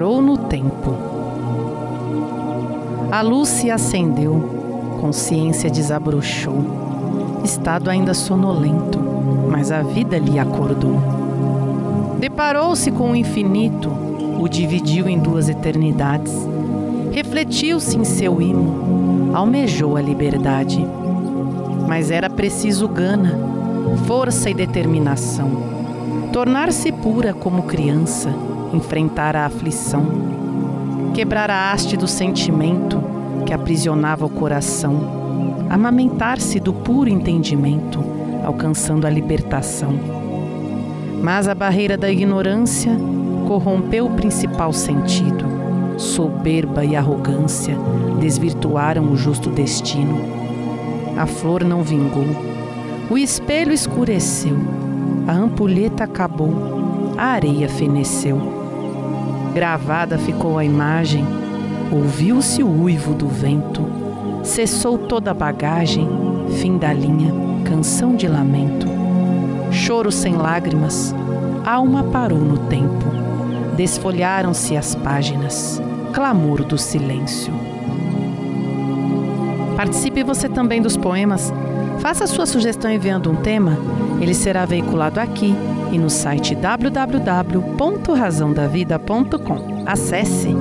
Parou no tempo. A luz se acendeu, consciência desabrochou, estado ainda sonolento, mas a vida lhe acordou. Deparou-se com o infinito, o dividiu em duas eternidades, refletiu-se em seu imo, almejou a liberdade. Mas era preciso gana, força e determinação, tornar-se pura como criança, enfrentar a aflição, quebrar a haste do sentimento que aprisionava o coração, amamentar-se do puro entendimento, alcançando a libertação. Mas a barreira da ignorância corrompeu o principal sentido. Soberba e arrogância desvirtuaram o justo destino. A flor não vingou, o espelho escureceu, a ampulheta acabou, a areia feneceu. Gravada ficou a imagem, ouviu-se o uivo do vento, cessou toda a bagagem, fim da linha, canção de lamento. Choro sem lágrimas, alma parou no tempo, desfolharam-se as páginas, clamor do silêncio. Participe você também dos poemas. Faça sua sugestão enviando um tema, ele será veiculado aqui e no site www.razãodavida.com. Acesse